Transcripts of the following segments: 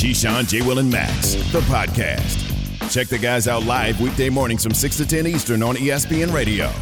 Keyshawn, J. Will, and Max, the podcast. Check the guys out live weekday mornings from 6 to 10 Eastern on ESPN Radio.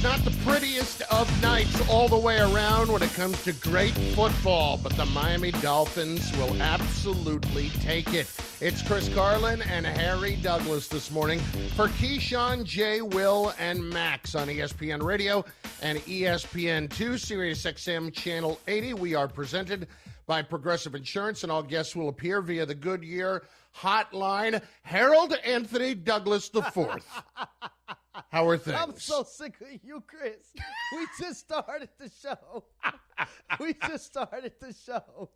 Not the prettiest of nights all the way around when it comes to great football, but the Miami Dolphins will absolutely take it. It's Chris Carlin and Harry Douglas this morning for Keyshawn, J. Will, and Max on ESPN Radio and ESPN2, Sirius XM Channel 80. We are presented by Progressive Insurance, and all guests will appear via the Goodyear hotline. Harold Anthony Douglas IV. How are things? I'm so sick of you, Chris. We just started the show. we just started the show.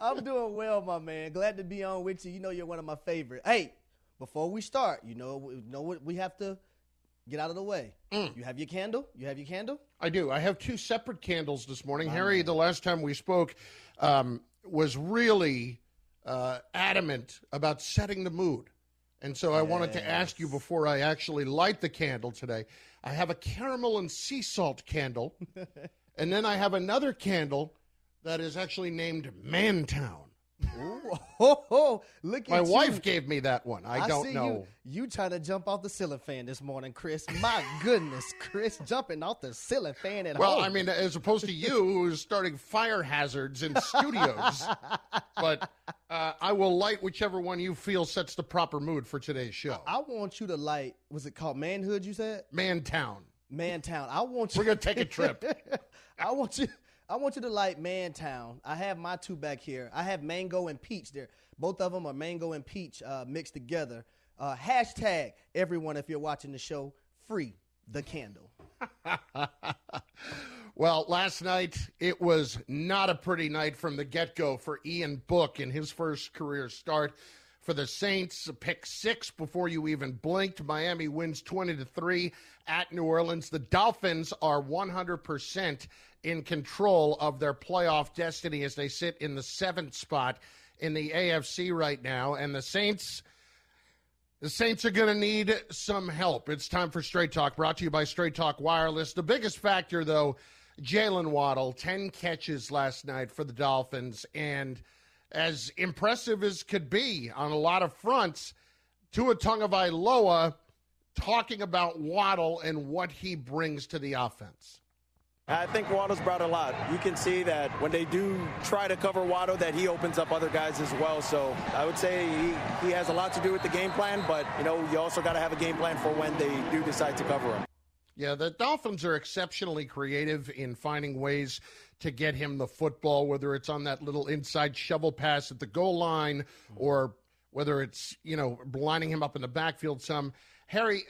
I'm doing well, my man. Glad to be on with you. You know you're one of my favorite. Hey, before we start, you know, you know what we have to get out of the way. Mm. You have your candle? You have your candle? I do. I have two separate candles this morning. Harry, the last time we spoke, um, was really uh, adamant about setting the mood. And so I wanted to ask you before I actually light the candle today. I have a caramel and sea salt candle, and then I have another candle that is actually named Mantown. Ooh, ho, ho. Look My wife you. gave me that one. I, don't see know. You, you trying to jump off the ceiling fan this morning, Chris. My goodness, Chris, jumping off the ceiling fan at Well, home. I mean, as opposed to you, who's starting fire hazards in studios. but uh, I will light whichever one you feel sets the proper mood for today's show. I want you to light, was it called Manhood, you said? Mantown. Mantown. I want you. We're gonna take a trip. I want you. I want you to like Mantown. I have my two back here. I have mango and peach there. Both of them are mango and peach uh, mixed together. Uh, hashtag everyone if you're watching the show free the candle. Well, last night it was not a pretty night from the get go for Ian Book in his first career start for the Saints. Pick six before you even blinked. Miami wins 20 to 3 at New Orleans. The Dolphins are 100% in control of their playoff destiny as they sit in the seventh spot in the AFC right now. And the Saints. The Saints are going to need some help. It's time for Straight Talk, brought to you by Straight Talk Wireless. The biggest factor, though, Jalen Waddle, 10 catches last night for the Dolphins. And as impressive as could be on a lot of fronts, Tua Tagovailoa talking about Waddle and what he brings to the offense. I think Waddle's brought a lot. You can see that when they do try to cover Waddle, that he opens up other guys as well. So I would say he, he has a lot to do with the game plan, but you know you also got to have a game plan for when they do decide to cover him. Yeah, the Dolphins are exceptionally creative in finding ways to get him the football, whether it's on that little inside shovel pass at the goal line or whether it's, you know, lining him up in the backfield some. Harry,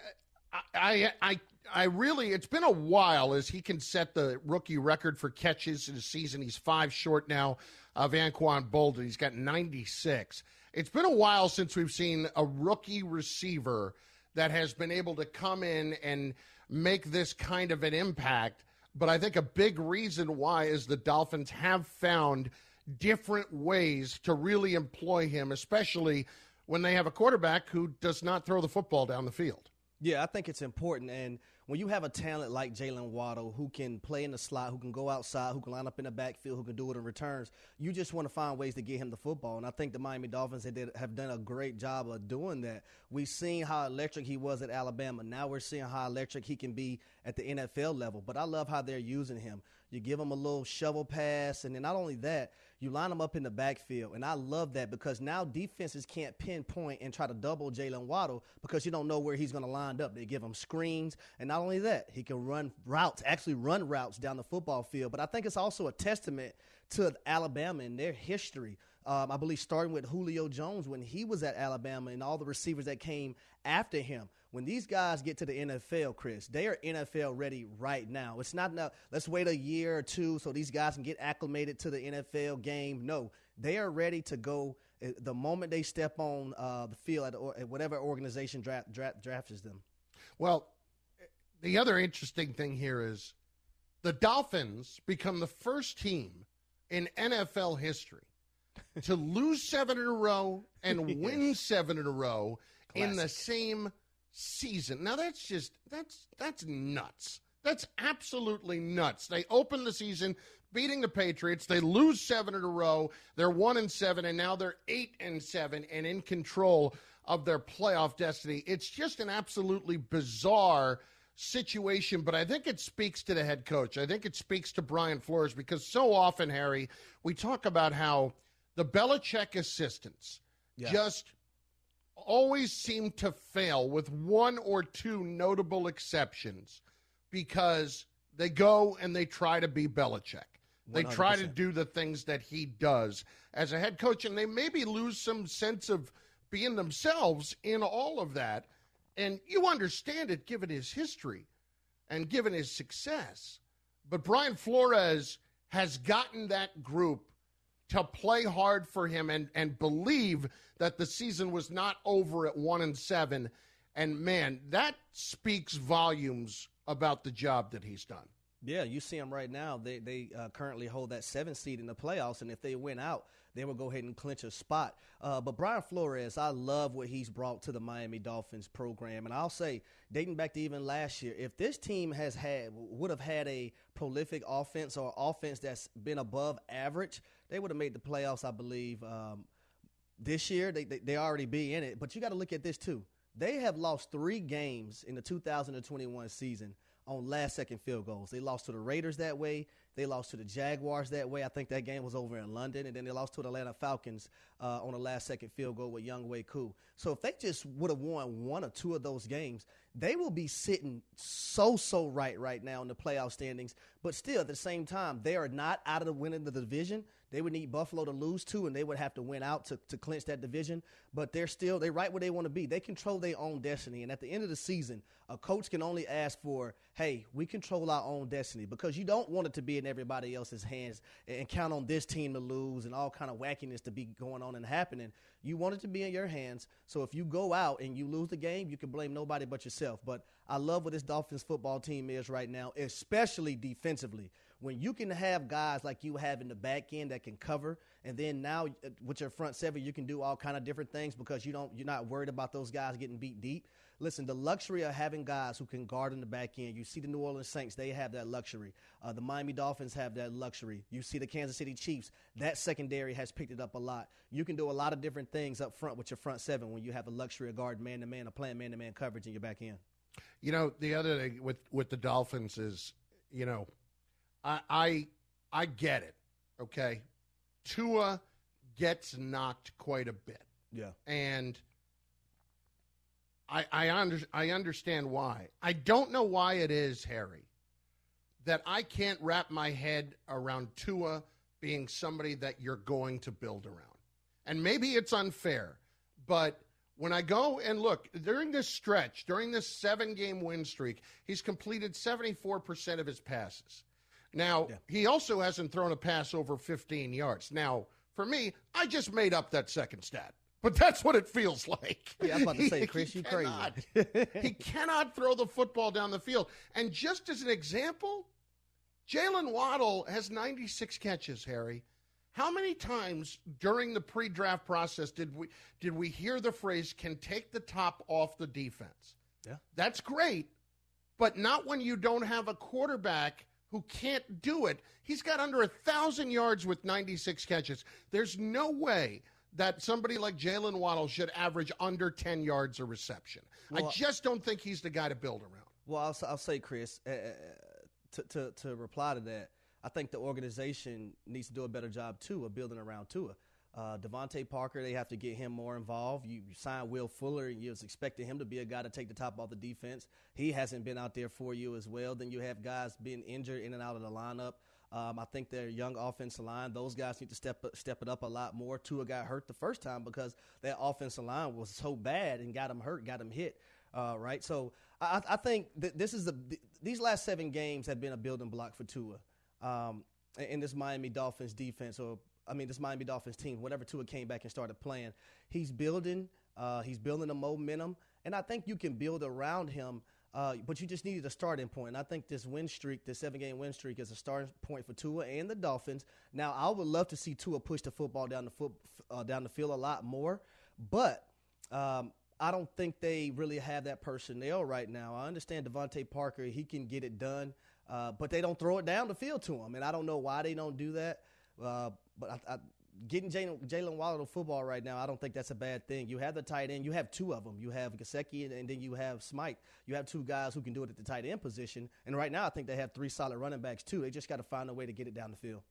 I, I, I really, it's been a while as he can set the rookie record for catches in a season. He's five short now of Anquan Boldin. He's got 96. It's been a while since we've seen a rookie receiver that has been able to come in and make this kind of an impact. But I think a big reason why is the Dolphins have found different ways to really employ him, especially when they have a quarterback who does not throw the football down the field. Yeah, I think it's important. And when you have a talent like Jalen Waddle who can play in the slot, who can go outside, who can line up in the backfield, who can do it in returns, you just want to find ways to get him the football. And I think the Miami Dolphins have, done a great job of doing that. We've seen how electric he was at Alabama. Now we're seeing how electric he can be at the NFL level. But I love how they're using him. You give him a little shovel pass, and then not only that, you line them up in the backfield. And I love that because now defenses can't pinpoint and try to double Jalen Waddle because you don't know where he's going to line up. They give him screens. And not only that, he can run routes, actually run routes down the football field. But I think it's also a testament to Alabama and their history. Um, I believe starting with Julio Jones when he was at Alabama and all the receivers that came after him. When these guys get to the NFL, Chris, they are NFL ready right now. It's not now, let's wait a year or two so these guys can get acclimated to the NFL game. No, they are ready to go uh, the moment they step on uh, the field at, or, at whatever organization draft, draft, drafts them. Well, the other interesting thing here is the Dolphins become the first team in NFL history to lose seven in a row and win seven in a row in the same season. Now that's just that's that's nuts. That's absolutely nuts. They open the season beating the Patriots. They lose seven in a row. They're one and seven, and now they're eight and seven and in control of their playoff destiny. It's just an absolutely bizarre situation, but I think it speaks to the head coach. I think it speaks to Brian Flores because so often, Harry, we talk about how the Belichick assistants yeah. just always seem to fail with one or two notable exceptions because they go and they try to be Belichick. They 100%. try to do the things that he does as a head coach, and they maybe lose some sense of being themselves in all of that. And you understand it given his history and given his success. But Brian Flores has gotten that group to play hard for him and, and believe that the season was not over at one and seven. And man, that speaks volumes about the job that he's done. Yeah, you see them right now. They they uh, currently hold that seventh seed in the playoffs, and if they win out, they will go ahead and clinch a spot. Uh, but Brian Flores, I love what he's brought to the Miami Dolphins program, and I'll say, dating back to even last year, if this team has had would have had a prolific offense or offense that's been above average, they would have made the playoffs. I believe um, this year they, they they already be in it. But you got to look at this too. They have lost three games in the 2021 season on last second field goals. They lost to the Raiders that way. They lost to the Jaguars that way. I think that game was over in London, and then they lost to the Atlanta Falcons uh, on a last second field goal with Younghoe Koo. So if they just would have won one or two of those games, they will be sitting so so right right now in the playoff standings. But still, at the same time, they are not out of the winning of the division. They would need Buffalo to lose to, and they would have to win out to, to clinch that division. But they're still they're right where they want to be. They control their own destiny. And at the end of the season, a coach can only ask for, "Hey, we control our own destiny," because you don't want it to be in everybody else's hands and count on this team to lose and all kind of wackiness to be going on and happening. You want it to be in your hands. So if you go out and you lose the game, you can blame nobody but yourself. But I love what this Dolphins football team is right now, especially defensively when you can have guys like you have in the back end that can cover, and then now uh, with your front seven, you can do all kind of different things because you don't you're not worried about those guys getting beat deep. Listen, the luxury of having guys who can guard in the back end. You see the New Orleans Saints; they have that luxury. Uh, the Miami Dolphins have that luxury. You see the Kansas City Chiefs; that secondary has picked it up a lot. You can do a lot of different things up front with your front seven when you have the luxury of guard man to man or playing man to man coverage in your back end. You know, the other thing with with the Dolphins is, you know, I, I I get it. Okay, Tua gets knocked quite a bit. Yeah, and I I, under, I understand why. I don't know why it is, Harry, that I can't wrap my head around Tua being somebody that you're going to build around. And maybe it's unfair, but when I go and look during this stretch, during this seven game win streak, he's completed 74% of his passes. Now, yeah. he also hasn't thrown a pass over 15 yards. Now, for me, I just made up that second stat. But that's what it feels like. Yeah, I'm about to say, Chris, you crazy. he cannot throw the football down the field. And just as an example, Jalen Waddle has 96 catches, Harry. How many times during the pre-draft process did we did we hear the phrase "can take the top off the defense"? Yeah, that's great, but not when you don't have a quarterback who can't do it. He's got under a thousand yards with 96 catches. There's no way that somebody like Jalen Waddle should average under 10 yards a reception. Well, I just don't think he's the guy to build around. Well, I'll, I'll say, Chris, uh, to, to, to reply to that, I think the organization needs to do a better job too of building around Tua. Uh, DeVante Parker, they have to get him more involved. You, signed Will Fuller, and you was expecting him to be a guy to take the top off the defense. He hasn't been out there for you as well. Then you have guys being injured in and out of the lineup. Um, I think their young offensive line; those guys need to step step it up a lot more. Tua got hurt the first time because that offensive line was so bad and got him hurt, got him hit. Uh, right, so I, I think that this is the these last seven games have been a building block for Tua. Um, in this Miami Dolphins defense, or I mean, this Miami Dolphins team, whatever Tua came back and started playing, he's building. Uh, he's building a momentum, and I think you can build around him. Uh, but you just needed a starting point. And I think this win streak, this seven game win streak, is a starting point for Tua and the Dolphins. Now, I would love to see Tua push the football down the foot uh, down the field a lot more, but um, I don't think they really have that personnel right now. I understand DeVante Parker; he can get it done. Uh, but they don't throw it down the field to him, and I don't know why they don't do that. But I, I, getting Jalen Waddle to football right now, I don't think that's a bad thing. You have the tight end. You have two of them. You have Gesicki and, and, then you have Smythe. You have two guys who can do it at the tight end position. And right now, I think they have three solid running backs too. They just got to find a way to get it down the field.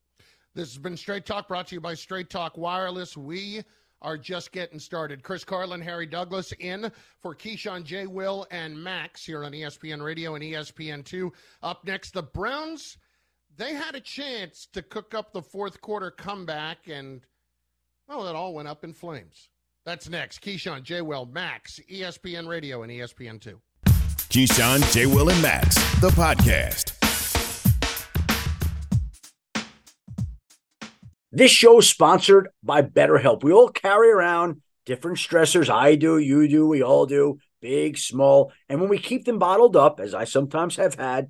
This has been Straight Talk brought to you by Straight Talk Wireless. We are just getting started. Chris Carlin, Harry Douglas in for Keyshawn J. Will and Max here on ESPN Radio and ESPN2. Up next, the Browns they had a chance to cook up the fourth quarter comeback, and well, it all went up in flames. That's next. Keyshawn, J. Will, Max, ESPN Radio, and ESPN2. Keyshawn, J. Will, and Max, the podcast. This show is sponsored by BetterHelp. We all carry around different stressors. I do, you do, we all do, big, small. And when we keep them bottled up, as I sometimes have had,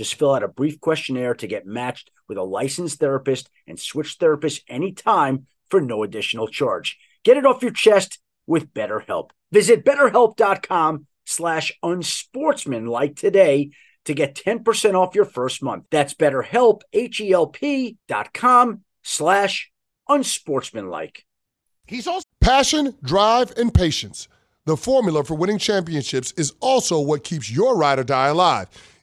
Just fill out a brief questionnaire to get matched with a licensed therapist and switch therapists anytime for no additional charge. Get it off your chest with BetterHelp. Visit betterhelp.com slash unsportsmanlike today to get 10% off your first month. That's betterhelp, H-E-L-P dot com slash unsportsmanlike. He's also passion, drive, and patience. The formula for winning championships is also what keeps your ride or die alive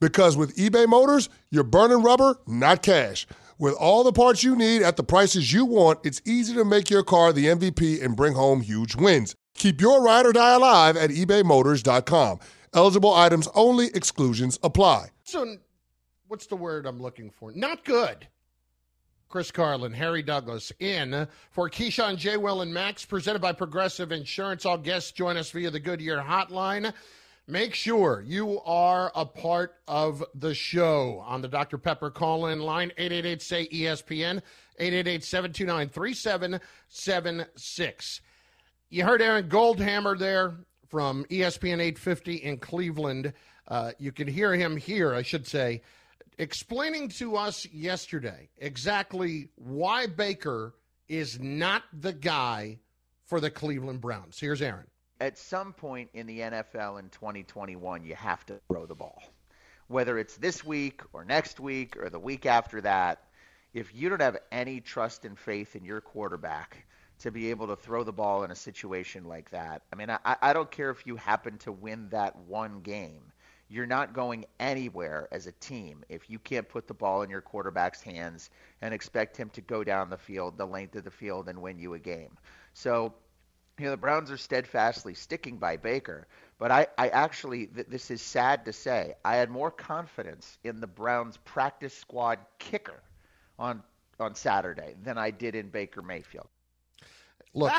Because with eBay Motors, you're burning rubber, not cash. With all the parts you need at the prices you want, it's easy to make your car the MVP and bring home huge wins. Keep your ride or die alive at ebaymotors.com. Eligible items only, exclusions apply. So, what's the word I'm looking for? Not good. Chris Carlin, Harry Douglas in for Keyshawn J. Will and Max, presented by Progressive Insurance. All guests join us via the Goodyear Hotline. Make sure you are a part of the show on the Dr. Pepper call in line 888 say ESPN 888 729 3776. You heard Aaron Goldhammer there from ESPN 850 in Cleveland. Uh, you can hear him here, I should say, explaining to us yesterday exactly why Baker is not the guy for the Cleveland Browns. Here's Aaron at some point in the NFL in 2021, you have to throw the ball. Whether it's this week or next week or the week after that, if you don't have any trust and faith in your quarterback to be able to throw the ball in a situation like that, I mean, I, I don't care if you happen to win that one game. You're not going anywhere as a team if you can't put the ball in your quarterback's hands and expect him to go down the field, the length of the field, and win you a game. So you know the Browns are steadfastly sticking by Baker, but I, I actually th- this is sad to say I had more confidence in the Browns practice squad kicker on on Saturday than I did in Baker Mayfield. Look,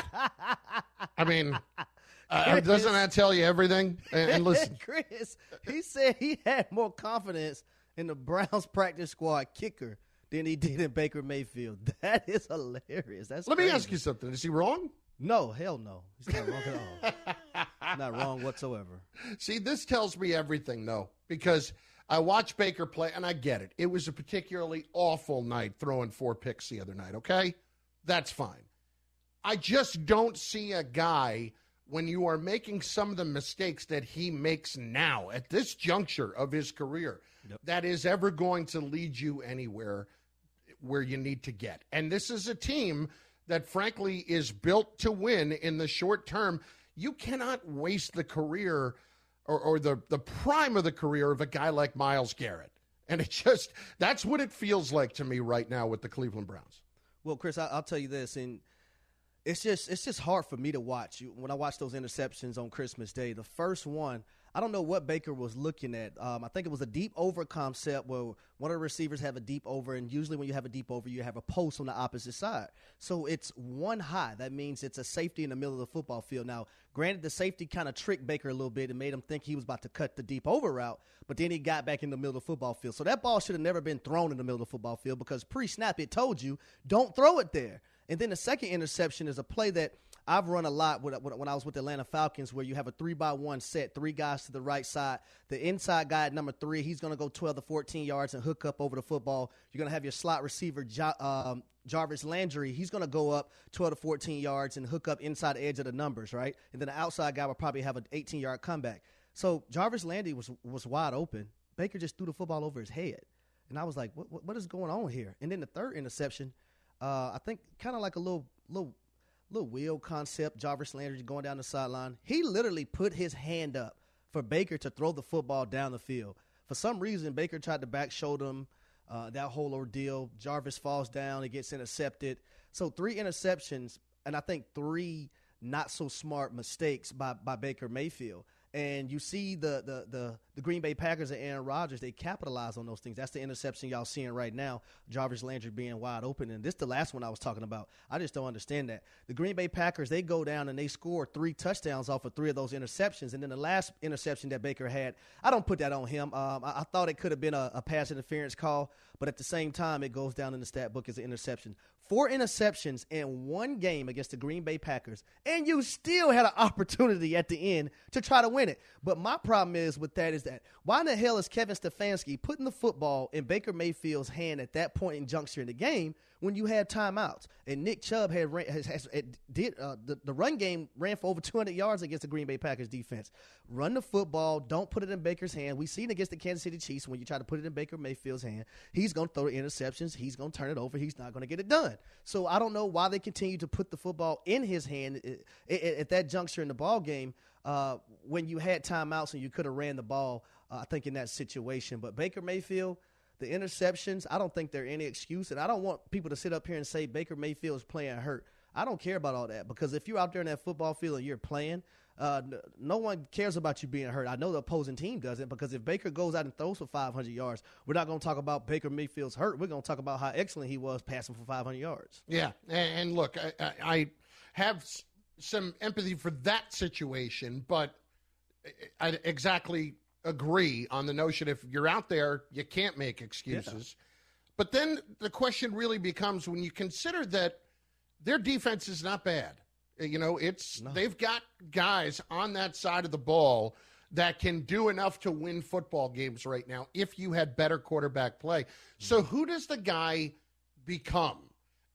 I mean, uh, doesn't that tell you everything? And, and listen, Chris, he said he had more confidence in the Browns practice squad kicker than he did in Baker Mayfield. That is hilarious. That's let crazy. me ask you something. Is he wrong? No, hell no. He's not wrong at all. not wrong whatsoever. See, this tells me everything, though, because I watched Baker play, and I get it. It was a particularly awful night throwing four picks the other night, okay? That's fine. I just don't see a guy when you are making some of the mistakes that he makes now at this juncture of his career that is ever going to lead you anywhere where you need to get. And this is a team – that frankly is built to win in the short term, you cannot waste the career or, or the, the prime of the career of a guy like Myles Garrett. And it just, that's what it feels like to me right now with the Cleveland Browns. Well, Chris, I, will tell you this, and it's just it's just hard for me to watch. When I watch those interceptions on Christmas Day, the first one, I don't know what Baker was looking at. Um, I think it was a deep over concept where one of the receivers have a deep over, and usually when you have a deep over, you have a post on the opposite side. So it's one high. That means it's a safety in the middle of the football field. Now, granted, the safety kind of tricked Baker a little bit and made him think he was about to cut the deep over route, but then he got back in the middle of the football field. So that ball should have never been thrown in the middle of the football field because pre snap it told you don't throw it there. And then the second interception is a play that I've run a lot when, when I was with the Atlanta Falcons, where you have a three by one set, three guys to the right side. The inside guy at number three, he's going to go 12 to 14 yards and hook up over the football. You're going to have your slot receiver, um, Jarvis Landry. He's going to go up 12 to 14 yards and hook up inside edge of the numbers, right? And then the outside guy will probably have an 18 yard comeback. So Jarvis Landry was was wide open. Baker just threw the football over his head, and I was like, what, what, what is going on here? And then the third interception – uh, I think kind of like a little little little wheel concept. Jarvis Landry going down the sideline. He literally put his hand up for Baker to throw the football down the field. For some reason, Baker tried to back shoulder him. Uh, that whole ordeal. Jarvis falls down. It gets intercepted. So three interceptions, and I think three not so smart mistakes by by Baker Mayfield. And you see the, the the the Green Bay Packers and Aaron Rodgers, they capitalize on those things. That's the interception y'all seeing right now. Jarvis Landry being wide open, and this the last one I was talking about. I just don't understand that. The Green Bay Packers they go down and they score three touchdowns off of three of those interceptions, and then the last interception that Baker had, I don't put that on him. Um, I, I, thought it could have been a, a pass interference call, but at the same time, it goes down in the stat book as an interception four interceptions in one game against the Green Bay Packers, and you still had an opportunity at the end to try to win it. But my problem is with that is that? Why in the hell is Kevin Stefanski putting the football in Baker Mayfield's hand at that point in juncture in the game when you had timeouts. And Nick Chubb had ran, has, has, did uh, the, the run game ran for over 200 yards against the Green Bay Packers defense. Run the football, don't put it in Baker's hand. We've seen against the Kansas City Chiefs when you try to put it in Baker Mayfield's hand, he's going to throw the interceptions, he's going to turn it over, he's not going to get it done. So I don't know why they continue to put the football in his hand at, at that juncture in the ball game uh, when you had timeouts and you could have ran the ball. Uh, I think in that situation, but Baker Mayfield the interceptions, I don't think they're any excuse. And I don't want people to sit up here and say Baker Mayfield is playing hurt. I don't care about all that because if you're out there in that football field and you're playing, uh, no one cares about you being hurt. I know the opposing team doesn't because if Baker goes out and throws for 500 yards, we're not going to talk about Baker Mayfield's hurt. We're going to talk about how excellent he was passing for 500 yards. Yeah, and, look, I, I have some empathy for that situation, but I exactly agree on the notion if you're out there, you can't make excuses. Yeah. But then the question really becomes when you consider that their defense is not bad. You know, it's no. they've got guys on that side of the ball that can do enough to win football games right now if you had better quarterback play. So mm-hmm. who does the guy become?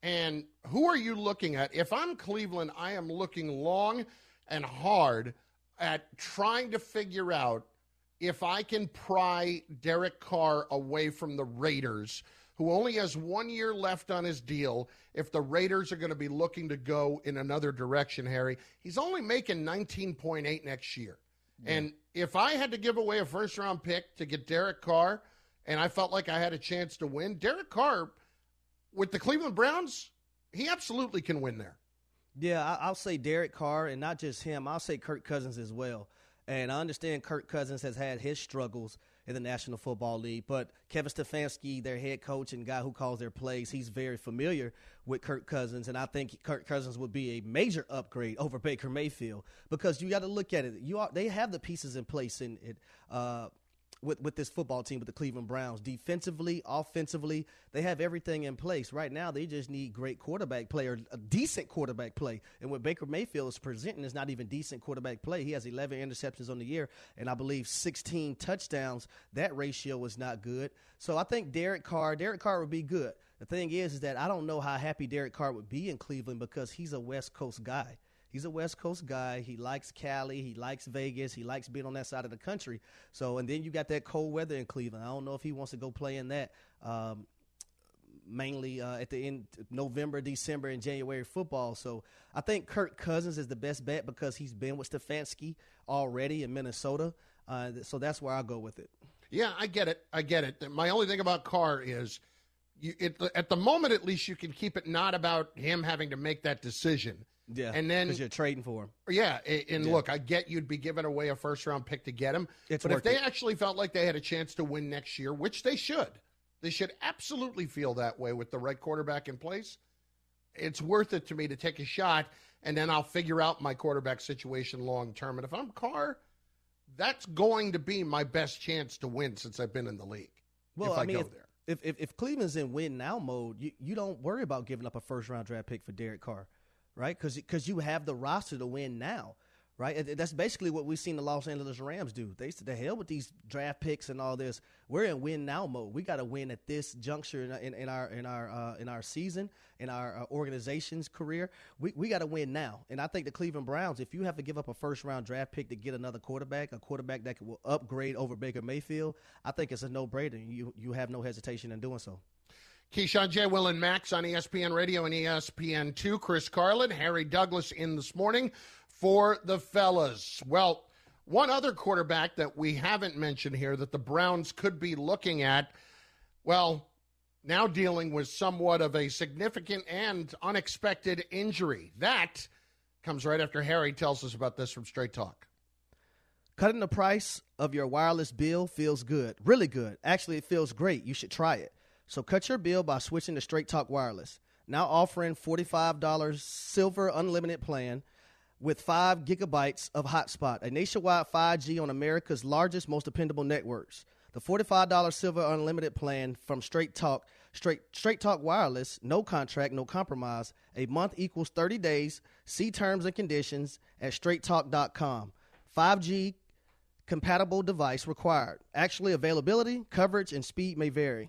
And who are you looking at? If I'm Cleveland, I am looking long and hard at trying to figure out if I can pry Derek Carr away from the Raiders, who only has one year left on his deal, if the Raiders are going to be looking to go in another direction, Harry, he's only making 19.8 next year. Yeah. And if I had to give away a first round pick to get Derek Carr, and I felt like I had a chance to win, Derek Carr with the Cleveland Browns, he absolutely can win there. Yeah, I'll say Derek Carr, and not just him. I'll say Kirk Cousins as well. And I understand Kirk Cousins has had his struggles in the National Football League, but Kevin Stefanski, their head coach and guy who calls their plays, he's very familiar with Kirk Cousins, and I think Kirk Cousins would be a major upgrade over Baker Mayfield because you got to look at it. You are, they have the pieces in place in it. Uh, with, with this football team with the Cleveland Browns. Defensively, offensively, they have everything in place. Right now, they just need great quarterback play or a decent quarterback play. And what Baker Mayfield is presenting is not even decent quarterback play. He has 11 interceptions on the year and I believe 16 touchdowns. That ratio is not good. So I think Derek Carr, Derek Carr would be good. The thing is, is that I don't know how happy Derek Carr would be in Cleveland because he's a West Coast guy. He's a West Coast guy. He likes Cali. He likes Vegas. He likes being on that side of the country. So, and then you got that cold weather in Cleveland. I don't know if he wants to go play in that. Um, mainly uh, at the end November, December, and January football. So I think Kirk Cousins is the best bet because he's been with Stefanski already in Minnesota. Uh, so that's where I go with it. Yeah, I get it. I get it. My only thing about Carr is, you, it, at the moment at least, you can keep it not about him having to make that decision. Yeah, and then because you're trading for him. Yeah, and yeah. look, I get you'd be giving away a first round pick to get him, it's but if they it. actually felt like they had a chance to win next year, which they should, they should absolutely feel that way with the right quarterback in place. It's worth it to me to take a shot, and then I'll figure out my quarterback situation long term. And if I'm Carr, that's going to be my best chance to win since I've been in the league. Well, I, I, mean, if, if, if, if Cleveland's in win now mode, you, you don't worry about giving up a first round draft pick for Derek Carr, right? Because because you have the roster to win now right? That's basically what we've seen the Los Angeles Rams do. They said, "The hell with these draft picks and all this. We're in win now mode. We got to win at this juncture in, in, in our in our uh, in our season, in our uh, organization's career. We we got to win now. And I think the Cleveland Browns, if you have to give up a first round draft pick to get another quarterback, a quarterback that will upgrade over Baker Mayfield, I think it's a no brainer. You you have no hesitation in doing so. Keyshawn J. Will and Max on ESPN Radio and ESPN2. Chris Carlin, Harry Douglas in this morning for the fellas. Well, one other quarterback that we haven't mentioned here that the Browns could be looking at, well, now dealing with somewhat of a significant and unexpected injury. That comes right after Harry tells us about this from Straight Talk. Cutting the price of your wireless bill feels good, really good. Actually, it feels great. You should try it. So cut your bill by switching to Straight Talk Wireless. Now offering $45 silver unlimited plan with 5 gigabytes of hotspot, a nationwide 5G on America's largest, most dependable networks. The $45 Silver Unlimited plan from Straight Talk, Straight Straight Talk Wireless, no contract, no compromise. A month equals 30 days. See terms and conditions at straighttalk.com. 5G compatible device required. Actually, availability, coverage, and speed may vary.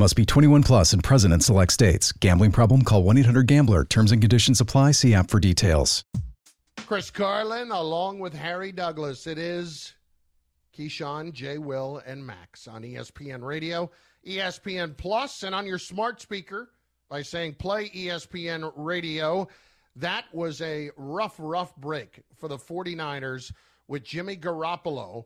Must be 21 plus and present in select states. Gambling problem? Call 1 800 GAMBLER. Terms and conditions apply. See app for details. Chris Carlin, along with Harry Douglas. It is Keyshawn, J. Will, and Max on ESPN Radio, ESPN Plus, and on your smart speaker by saying play ESPN Radio. That was a rough, rough break for the 49ers with Jimmy Garoppolo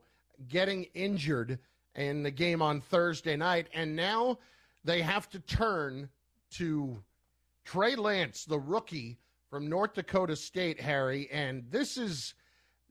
getting injured in the game on Thursday night. And now they have to turn to Trey Lance, the rookie from North Dakota State, Harry, and this is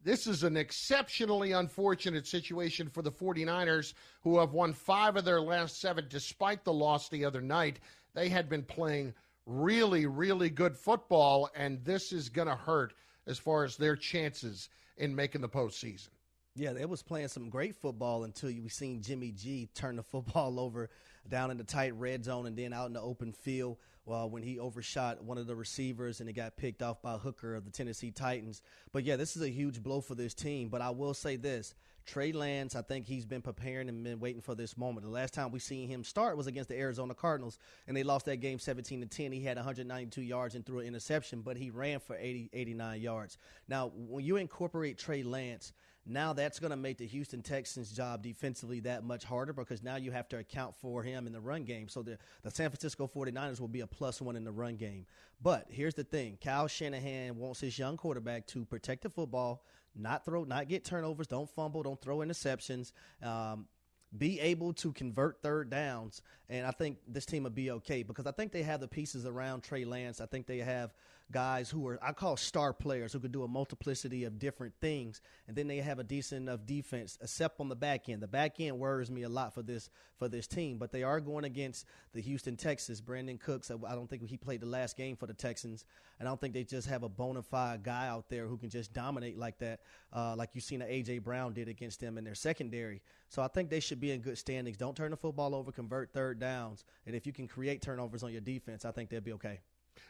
this is an exceptionally unfortunate situation for the 49ers who have won 5 of their last 7 despite the loss the other night. They had been playing really really good football and this is going to hurt as far as their chances in making the postseason. Yeah, it was playing some great football until you seen Jimmy G turn the football over down in the tight red zone and then out in the open field well, when he overshot one of the receivers and it got picked off by Hooker of the Tennessee Titans. But yeah, this is a huge blow for this team. But I will say this. Trey Lance, I think he's been preparing and been waiting for this moment. The last time we seen him start was against the Arizona Cardinals, and they lost that game 17 to 10. He had 192 yards and threw an interception, but he ran for 80, 89 yards. Now, when you incorporate Trey Lance – now that's going to make the Houston Texans' job defensively that much harder because now you have to account for him in the run game. So the, the San Francisco 49ers will be a plus one in the run game. But here's the thing Kyle Shanahan wants his young quarterback to protect the football, not throw, not get turnovers, don't fumble, don't throw interceptions. Um, be able to convert third downs, and I think this team will be okay because I think they have the pieces around Trey Lance. I think they have guys who are I call star players who could do a multiplicity of different things, and then they have a decent enough defense, except on the back end. The back end worries me a lot for this for this team, but they are going against the Houston Texans. Brandin Cooks, I don't think he played the last game for the Texans, and I don't think they just have a bona fide guy out there who can just dominate like that, uh, like you've seen AJ Brown did against them in their secondary. So I think they should be in good standings. Don't turn the football over, convert third downs, and if you can create turnovers on your defense, I think they'll be okay.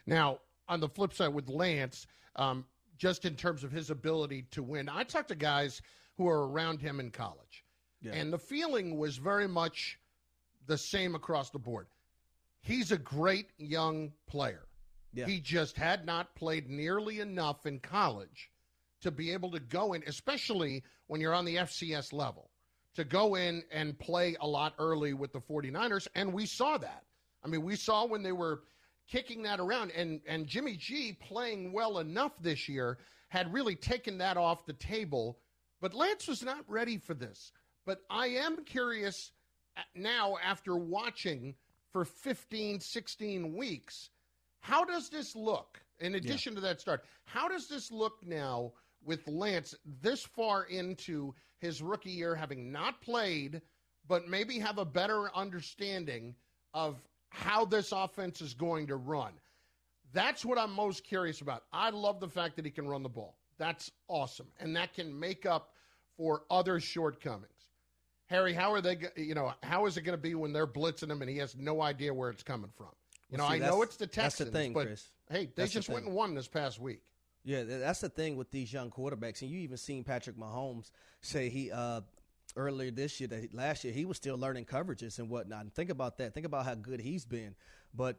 Now, on the flip side with Lance, um, just in terms of his ability to win, I talked to guys who are around him in college, yeah. and the feeling was very much the same across the board. He's a great young player. Yeah. He just had not played nearly enough in college to be able to go in, especially when you're on the FCS level, to go in and play a lot early with the 49ers. And we saw that. I mean, we saw when they were kicking that around. And, and Jimmy G playing well enough this year had really taken that off the table. But Lance was not ready for this. But I am curious uh, now, after watching for 15, 16 weeks, how does this look? In addition yeah. to that start, how does this look now with Lance this far into his rookie year, having not played, but maybe have a better understanding of how this offense is going to run. That's what I'm most curious about. I love the fact that he can run the ball. That's awesome. And that can make up for other shortcomings. Harry, how are they, you know, how is it going to be when they're blitzing him and he has no idea where it's coming from? You know, see, I know it's the Texans, the thing, but Chris. hey, they that's just the went and won this past week. Yeah, that's the thing with these young quarterbacks, and you even seen Patrick Mahomes say he uh, earlier this year that last year he was still learning coverages and whatnot. And think about that. Think about how good he's been. But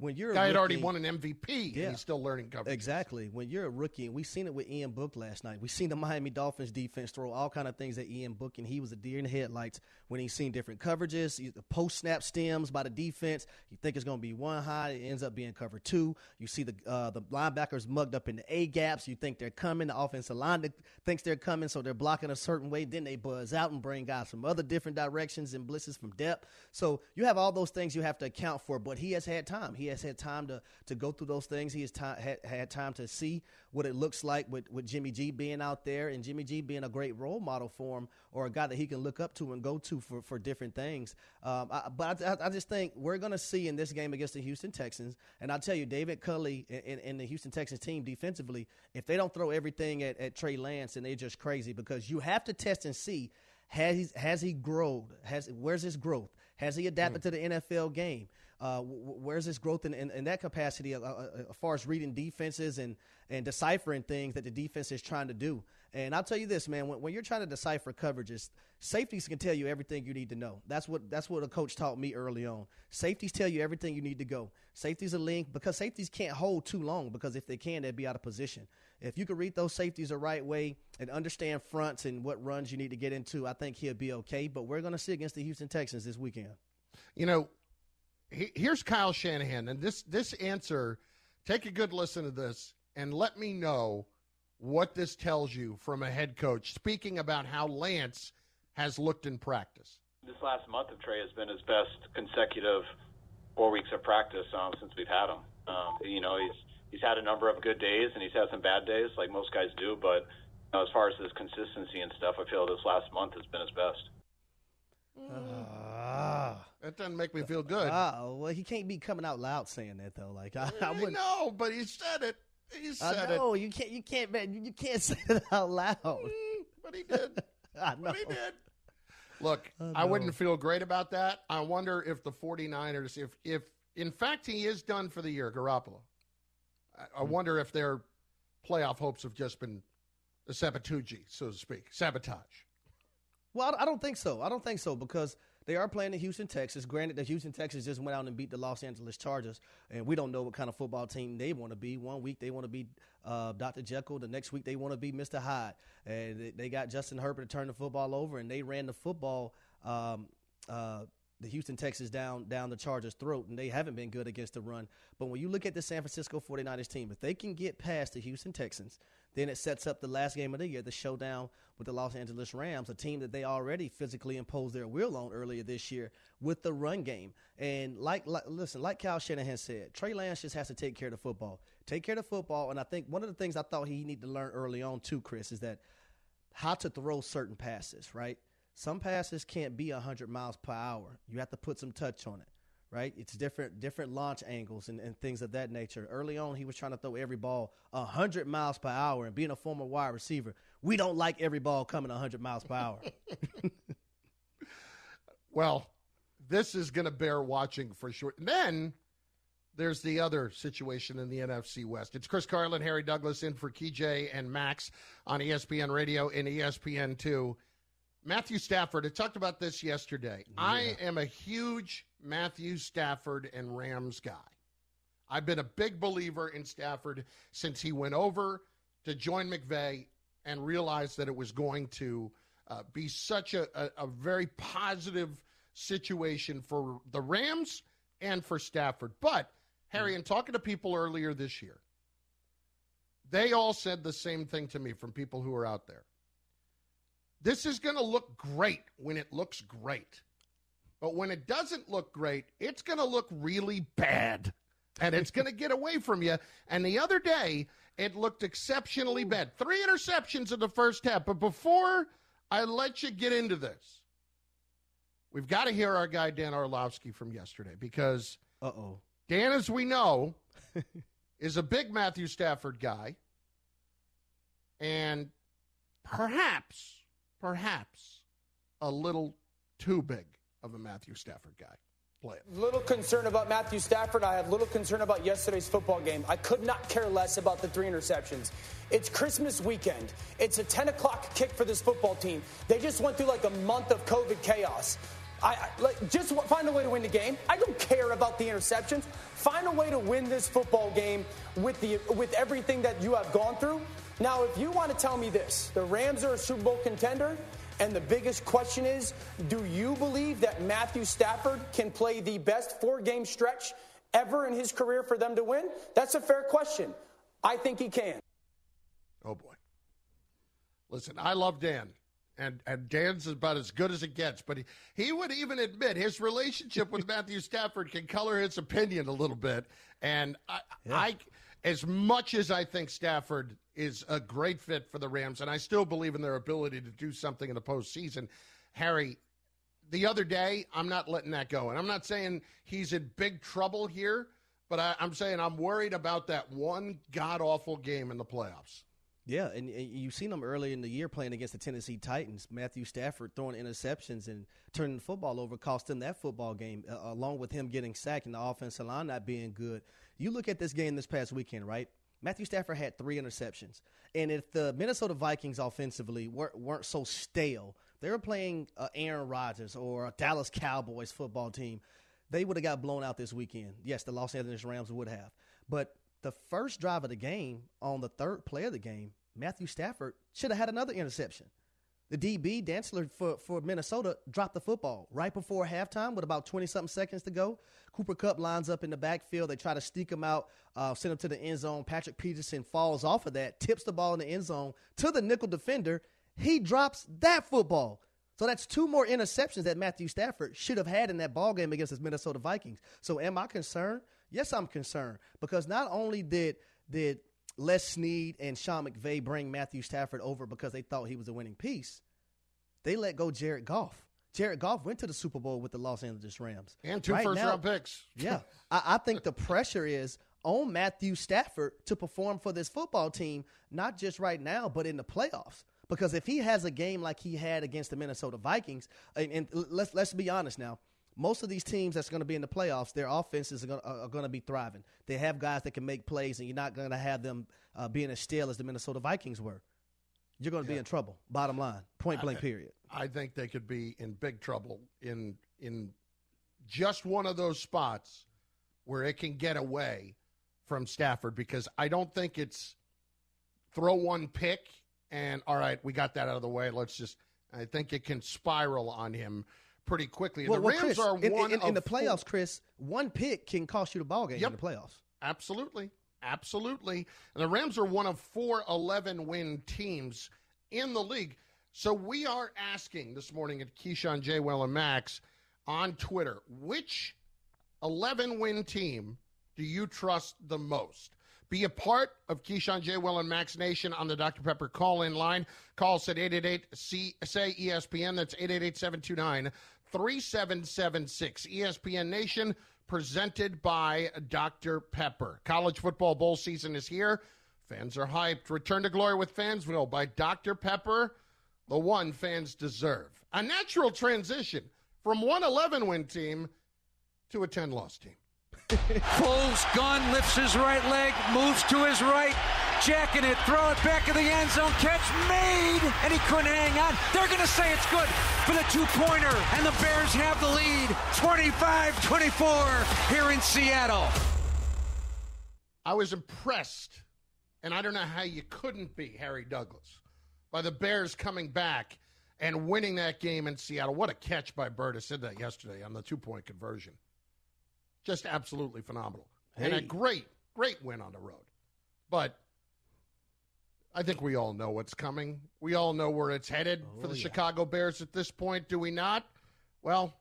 when you're guy a had already won an MVP yeah, and he's still learning coverage. Exactly. When you're a rookie, and we seen it with Ian Book last night. We seen the Miami Dolphins defense throw all kind of things at Ian Book, and he was a deer in the headlights when he's seen different coverages, the post snap stems by the defense. You think it's going to be one high, it ends up being cover two. You see the uh, the linebackers mugged up in the A gaps. You think they're coming. The offensive line thinks they're coming, so they're blocking a certain way. Then they buzz out and bring guys from other different directions and blitzes from depth. So you have all those things you have to account for. But he has had time. He has had time to to go through those things. He has time, had, had time to see what it looks like with, with Jimmy G being out there and Jimmy G being a great role model for him or a guy that he can look up to and go to for, for different things. Um, I, but I, I, just think we're going to see in this game against the Houston Texans, and I'll tell you, David Culley and, and the Houston Texans team defensively, if they don't throw everything at, at Trey Lance, then they're just crazy because you have to test and see has he, has he grown? Has where's his growth? Has he adapted mm. to the NFL game? Uh, where's this growth in, in, in that capacity uh, uh, uh, as far as reading defenses and, and deciphering things that the defense is trying to do? And I'll tell you this, man, when, when you're trying to decipher coverages, safeties can tell you everything you need to know. That's what that's what a coach taught me early on. Safeties tell you everything you need to go. Safeties are linked because safeties can't hold too long because if they can, they'd be out of position. If you can read those safeties the right way and understand fronts and what runs you need to get into, I think he'll be okay. But we're going to see against the Houston Texans this weekend. You know, here's Kyle Shanahan, and this this answer. Take a good listen to this, and let me know what this tells you from a head coach. Speaking about how Lance has looked in practice. This last month of Trey has been his best consecutive four weeks of practice um, since we've had him. Um, you know, he's he's had a number of good days and he's had some bad days, like most guys do. But you know, as far as his consistency and stuff, I feel this last month has been his best. Uh, that doesn't make me feel good. Uh, oh well, he can't be coming out loud saying that though. Like I, I, I know, but he said it. He said it. I know, it. You can't. You can't. Man, you can't say it out loud. Mm, but he did. I know. But he did. Look, I, I wouldn't feel great about that. I wonder if the 49ers, if if in fact he is done for the year, Garoppolo. I, I hmm. wonder if their playoff hopes have just been a sabotage, so to speak, sabotage. Well, I don't think so. I don't think so because they are playing in Houston Texas. Granted, the Houston Texans just went out and beat the Los Angeles Chargers, and we don't know what kind of football team they want to be. One week they want to be uh, Dr. Jekyll, the next week they want to be Mr. Hyde. And they got Justin Herbert to turn the football over, and they ran the football um, uh, the Houston Texans down down the Chargers' throat, and they haven't been good against the run. But when you look at the San Francisco 49ers team, if they can get past the Houston Texans, then it sets up the last game of the year, the showdown with the Los Angeles Rams, a team that they already physically imposed their will on earlier this year with the run game. And like, like listen, like Kyle Shanahan said, Trey Lance just has to take care of the football. Take care of the football. And I think one of the things I thought he needed to learn early on too, Chris, is that how to throw certain passes, right? Some passes can't be 100 miles per hour. You have to put some touch on it, right? It's different different launch angles and, and things of that nature. Early on, he was trying to throw every ball 100 miles per hour. And being a former wide receiver, we don't like every ball coming 100 miles per hour. well, this is going to bear watching for sure. And then there's the other situation in the NFC West. It's Chris Carlin, Harry Douglas in for KJ and Max on ESPN Radio and ESPN2. Matthew Stafford, I talked about this yesterday. Yeah. I am a huge Matthew Stafford and Rams guy. I've been a big believer in Stafford since he went over to join McVay and realized that it was going to uh, be such a, a, a very positive situation for the Rams and for Stafford. But, Harry, in talking to people earlier this year, they all said the same thing to me from people who are out there. This is going to look great when it looks great. But when it doesn't look great, it's going to look really bad. And it's going to get away from you. And the other day, it looked exceptionally bad. Three interceptions in the first half. But before I let you get into this, we've got to hear our guy Dan Orlovsky from yesterday because uh-oh. Dan, as we know, is a big Matthew Stafford guy. And perhaps perhaps a little too big of a Matthew Stafford guy. Play it. Little concern about Matthew Stafford. I have little concern about yesterday's football game. I could not care less about the three interceptions. It's Christmas weekend. It's a 10 o'clock kick for this football team. They just went through like a month of COVID chaos. I, I like, just find a way to win the game. I don't care about the interceptions. Find a way to win this football game with the with everything that you have gone through. Now, if you want to tell me this, the Rams are a Super Bowl contender, and the biggest question is do you believe that Matthew Stafford can play the best four game stretch ever in his career for them to win? That's a fair question. I think he can. Oh, boy. Listen, I love Dan. And, and Dan's about as good as it gets, but he, he would even admit his relationship with Matthew Stafford can color his opinion a little bit. And I, yeah. I as much as I think Stafford is a great fit for the Rams, and I still believe in their ability to do something in the postseason, Harry, the other day, I'm not letting that go. And I'm not saying he's in big trouble here, but I, am saying I'm worried about that one god awful game in the playoffs. Yeah, and, and, you've seen him early in the year playing against the Tennessee Titans. Matthew Stafford throwing interceptions and turning the football over cost them that football game, uh, along with him getting sacked and the offensive line not being good. You look at this game this past weekend, right? Matthew Stafford had three interceptions. And if the Minnesota Vikings offensively weren't, weren't so stale, they were playing uh, Aaron Rodgers or a Dallas Cowboys football team, they would have got blown out this weekend. Yes, the Los Angeles Rams would have. But the first drive of the game, on the third play of the game, Matthew Stafford should have had another interception. The DB, Dantzler for, for Minnesota, dropped the football right before halftime with about 20 something seconds to go. Cooper Kupp lines up in the backfield. They try to sneak him out, uh, send him to the end zone. Patrick Peterson falls off of that, tips the ball in the end zone to the nickel defender. He drops that football. So that's two more interceptions that Matthew Stafford should have had in that ball game against his Minnesota Vikings. So am I concerned? Yes, I'm concerned because not only did did Les Snead and Sean McVay bring Matthew Stafford over because they thought he was a winning piece. They let go Jared Goff. Jared Goff went to the Super Bowl with the Los Angeles Rams. And two right first now, round picks. yeah. I, I think the pressure is on Matthew Stafford to perform for this football team, not just right now, but in the playoffs. Because if he has a game like he had against the Minnesota Vikings, and, and let's let's be honest now, most of these teams that's going to be in the playoffs, their offenses are going, to, are going to be thriving. They have guys that can make plays, and you're not going to have them uh, being as stale as the Minnesota Vikings were. You're going to yeah. be in trouble. Bottom line, point blank. Period. I think they could be in big trouble in in just one of those spots where it can get away from Stafford because I don't think it's throw one pick and all right, we got that out of the way. Let's just. I think it can spiral on him pretty quickly. Well, the well, Rams Chris, are in, one in, in of the four- playoffs. Chris, one pick can cost you the ball game Yep. in the playoffs. Absolutely. Absolutely. And the Rams are one of four 11 win teams in the league. So we are asking this morning at Keyshawn, J. Will, and Max on Twitter which 11 win team do you trust the most? Be a part of Keyshawn, J. Will, and Max Nation on the Dr. Pepper call in line. Call us at 888 C say ESPN. That's 888 729 3776. ESPN Nation presented by Dr. Pepper. College football bowl season is here. Fans are hyped. Return to Glory with Fansville by Dr. Pepper, the one fans deserve. A natural transition from one 11 win team to a 10 loss team. Pulls gun, lifts his right leg, moves to his right, jacking it, throw it back in the end zone, catch made, and he couldn't hang on. They're going to say it's good for the two pointer, and the Bears have the lead 25 24 here in Seattle. I was impressed, and I don't know how you couldn't be, Harry Douglas, by the Bears coming back and winning that game in Seattle. What a catch by Byrd. I said that yesterday on the two point conversion. Just absolutely phenomenal. And a great, great win on the road. But I think we all know what's coming. We all know where it's headed for the yeah. Chicago Bears at this point, do we not? Well,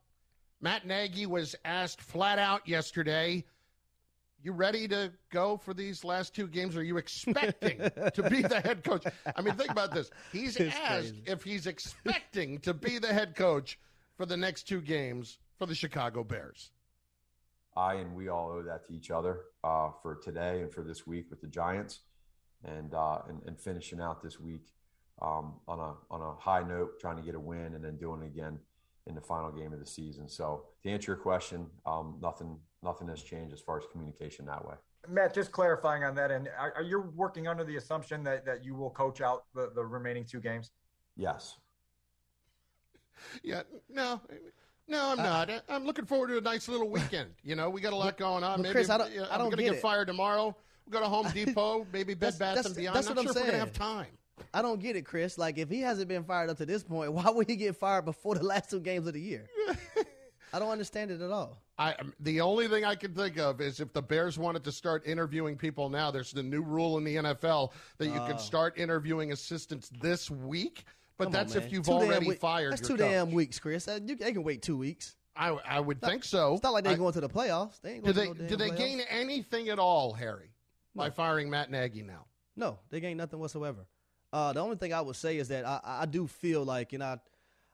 Matt Nagy was asked flat out yesterday you ready to go for these last two games? Are you expecting to be the head coach? I mean, think about this. He's It's asked crazy. if he's expecting to be the head coach for the next two games for the Chicago Bears. I and we all owe that to each other uh, for today and for this week with the Giants, and uh, and, and finishing out this week um, on a on a high note, trying to get a win, and then doing it again in the final game of the season. So to answer your question, um, nothing nothing has changed as far as communication that way. Matt, just clarifying on that, and are, are you working under the assumption that, that you will coach out the, the remaining two games? Yes. Yeah, no, no, I'm not. I- I'm looking forward to a nice little weekend. You know, we got a lot going on. But Maybe Chris, I don't- yeah, I I'm don't going to get get fired tomorrow. We'll go to Home Depot, maybe Bed That's- Bath that's- and Beyond. that's Not what sure I'm if we're going to have time. I don't get it, Chris. Like if he hasn't been fired up to this point, why would he get fired before the last two games of the year? I don't understand it at all. I um, the only thing I can think of is if the Bears wanted to start interviewing people now. There's the new rule in the NFL that you Oh. can start interviewing assistants this week, but Come on, that's if you've Two already week- fired. That's two coach. damn weeks, Chris. Uh, you- they can wait two weeks. I I would think so. It's not like they I- going to the playoffs. They ain't Do going they to no do they playoffs. gain anything at all, Harry, by firing Matt Nagy now? No, they gain nothing whatsoever. Uh, the only thing I would say is that I, I do feel like, you know, I,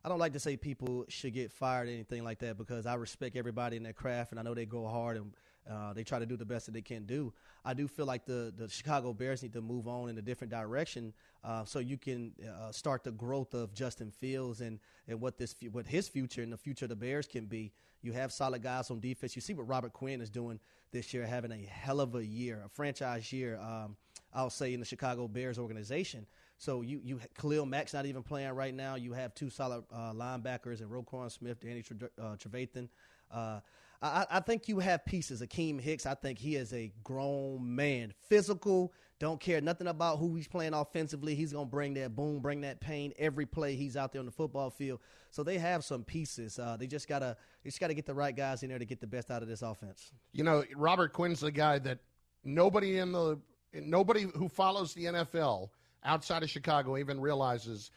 I don't like to say people should get fired or anything like that because I respect everybody in their craft and I know they go hard and uh, they try to do the best that they can do. I do feel like the, the Chicago Bears need to move on in a different direction uh, so you can uh, start the growth of Justin Fields and, and what this what his future and the future of the Bears can be. You have solid guys on defense. You see what Robert Quinn is doing this year, having a hell of a year, a franchise year. Um, I'll say in the Chicago Bears organization. So you you Khalil Mack's not even playing right now. You have two solid uh, linebackers and Roquan Smith, Danny Tre- uh, Trevathan. Uh, I, I think you have pieces. Akiem Hicks, I think he is a grown man, physical. Don't care nothing about who he's playing offensively. He's gonna bring that boom, bring that pain every play he's out there on the football field. So they have some pieces. Uh, they just gotta they just gotta get the right guys in there to get the best out of this offense. You know, Robert Quinn's the guy that nobody in the nobody who follows the NFL outside of Chicago even realizes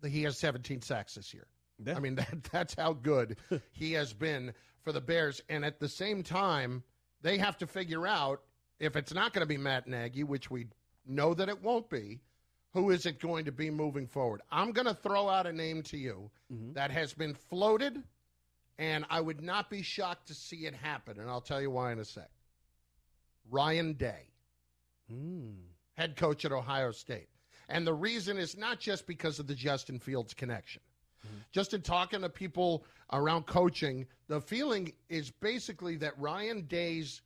that he has 17 sacks this year. I mean, that, that's how good he has been for the Bears. And at the same time, they have to figure out if it's not going to be Matt Nagy, which we know that it won't be, who is it going to be moving forward? I'm going to throw out a name to you mm-hmm. that has been floated, and I would not be shocked to see it happen. And I'll tell you why in a sec. Ryan Day hmm. head coach at Ohio State. And the reason is not just because of the Justin Fields connection. Just in talking to people around coaching, the feeling is basically that Ryan Day's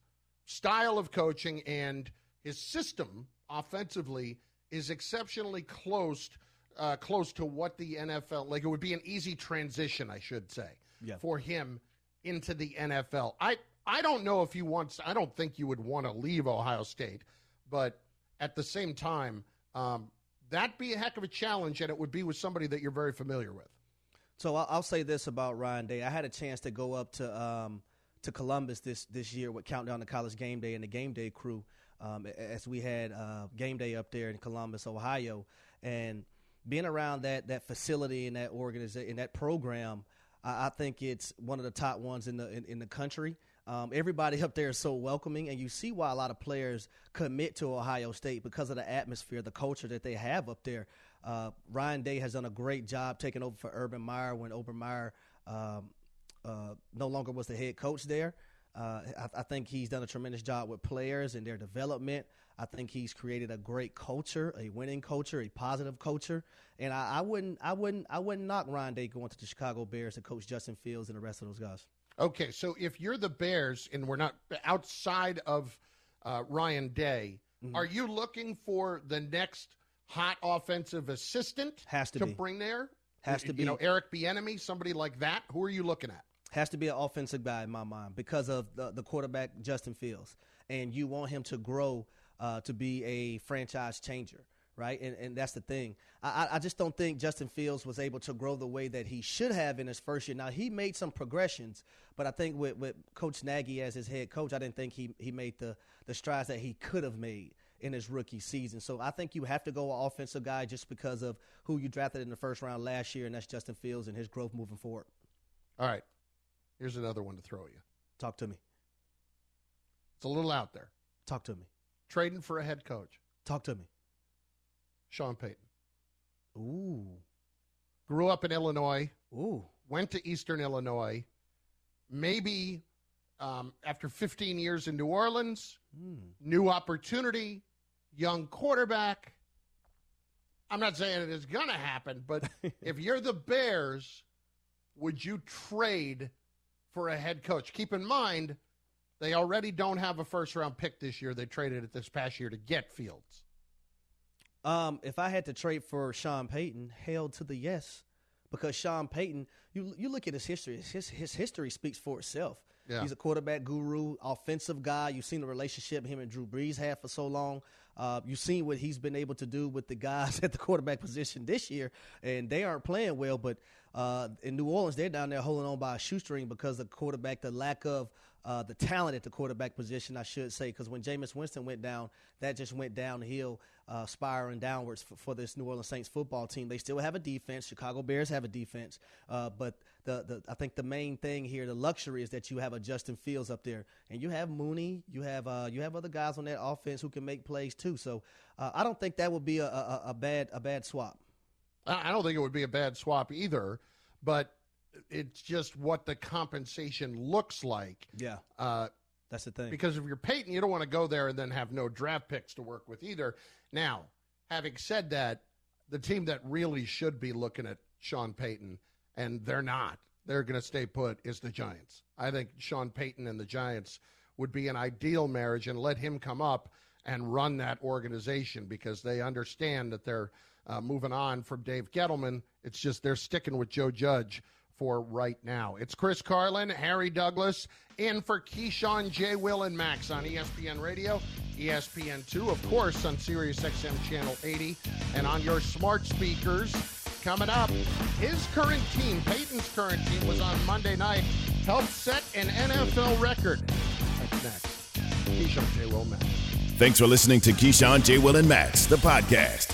style of coaching and his system offensively is exceptionally close uh, close to what the NFL like it would be an easy transition, I should say, Yeah. for him into the NFL. I I don't know if you want I don't think you would want to leave Ohio State, but at the same time, um, that'd be a heck of a challenge, and it would be with somebody that you're very familiar with. So I'll, say this about Ryan Day. I had a chance to go up to um, to Columbus this this year with Countdown to College Game Day and the Game Day crew, um, as we had uh, Game Day up there in Columbus, Ohio, and being around that that facility and that organization and that program, I, I, think it's one of the top ones in the in, in the country. Um, everybody up there is so welcoming, and you see why a lot of players commit to Ohio State because of the atmosphere, the culture that they have up there. Uh, Ryan Day has done a great job taking over for Urban Meyer when Urban Meyer um, uh, no longer was the head coach there. Uh, I, I, think he's done a tremendous job with players and their development. I think he's created a great culture, a winning culture, a positive culture. And I, I wouldn't, I wouldn't, I wouldn't knock Ryan Day going to the Chicago Bears to coach Justin Fields and the rest of those guys. Okay, so if you're the Bears and we're not outside of uh, Ryan Day, mm-hmm. are you looking for the next hot offensive assistant has to, to be. bring there? Has to be. You know, Eric Bieniemy, somebody like that. Who are you looking at? Has to be an offensive guy in my mind because of the, the quarterback Justin Fields, and you want him to grow uh, to be a franchise changer right? And, and that's the thing. I, I just don't think Justin Fields was able to grow the way that he should have in his first year. Now, he made some progressions, but I think with, with Coach Nagy as his head coach, I didn't think he, he made the, the strides that he could have made in his rookie season. So I think you have to go offensive guy just because of who you drafted in the first round last year, and that's Justin Fields and his growth moving forward. All right. Here's another one to throw you. Talk to me. It's a little out there. Talk to me. Trading for a head coach. Talk to me. Sean Payton. Ooh. Grew up in Illinois. Ooh. Went to Eastern Illinois. Maybe um, after 15 years in New Orleans, mm. new opportunity, young quarterback. I'm not saying it is going to happen, but if you're the Bears, would you trade for a head coach? Keep in mind, they already don't have a first round pick this year. They traded it this past year to get Fields. Um, if I had to trade for Sean Payton, hell to the yes, because Sean Payton, you you look at his history. His his history speaks for itself. Yeah. He's a quarterback guru, offensive guy. You've seen the relationship him and Drew Brees had for so long. Uh, you've seen what he's been able to do with the guys at the quarterback position this year, and they aren't playing well. But uh, in New Orleans, they're down there holding on by a shoestring because the quarterback, the lack of uh, the talent at the quarterback position, I should say, because when Jameis Winston went down, that just went downhill, uh, spiraling downwards for, for, this New Orleans Saints football team. They still have a defense. Chicago Bears have a defense, uh, but the, the I think the main thing here, the luxury, is that you have a Justin Fields up there, and you have Mooney, you have uh, you have other guys on that offense who can make plays too. So uh, I don't think that would be a, a, a bad a bad swap. I don't think it would be a bad swap either, but it's just what the compensation looks like. Yeah. Uh, that's the thing. Because if you're Payton, you don't want to go there and then have no draft picks to work with either. Now, having said that, the team that really should be looking at Sean Payton, and they're not, they're going to stay put, is the Giants. I think Sean Payton and the Giants would be an ideal marriage and let him come up and run that organization because they understand that they're uh, moving on from Dave Gettleman. It's just they're sticking with Joe Judge for right now. It's Chris Carlin, Harry Douglas, in for Keyshawn, J. Will, and Max on ESPN Radio, ESPN2, of course, on Sirius XM Channel 80, and on your smart speakers. Coming up, his current team, Payton's current team, was on Monday night, helped set an NFL record. That's next. Keyshawn, J. Will, Max. Thanks for listening to Keyshawn, J. Will, and Max, the podcast.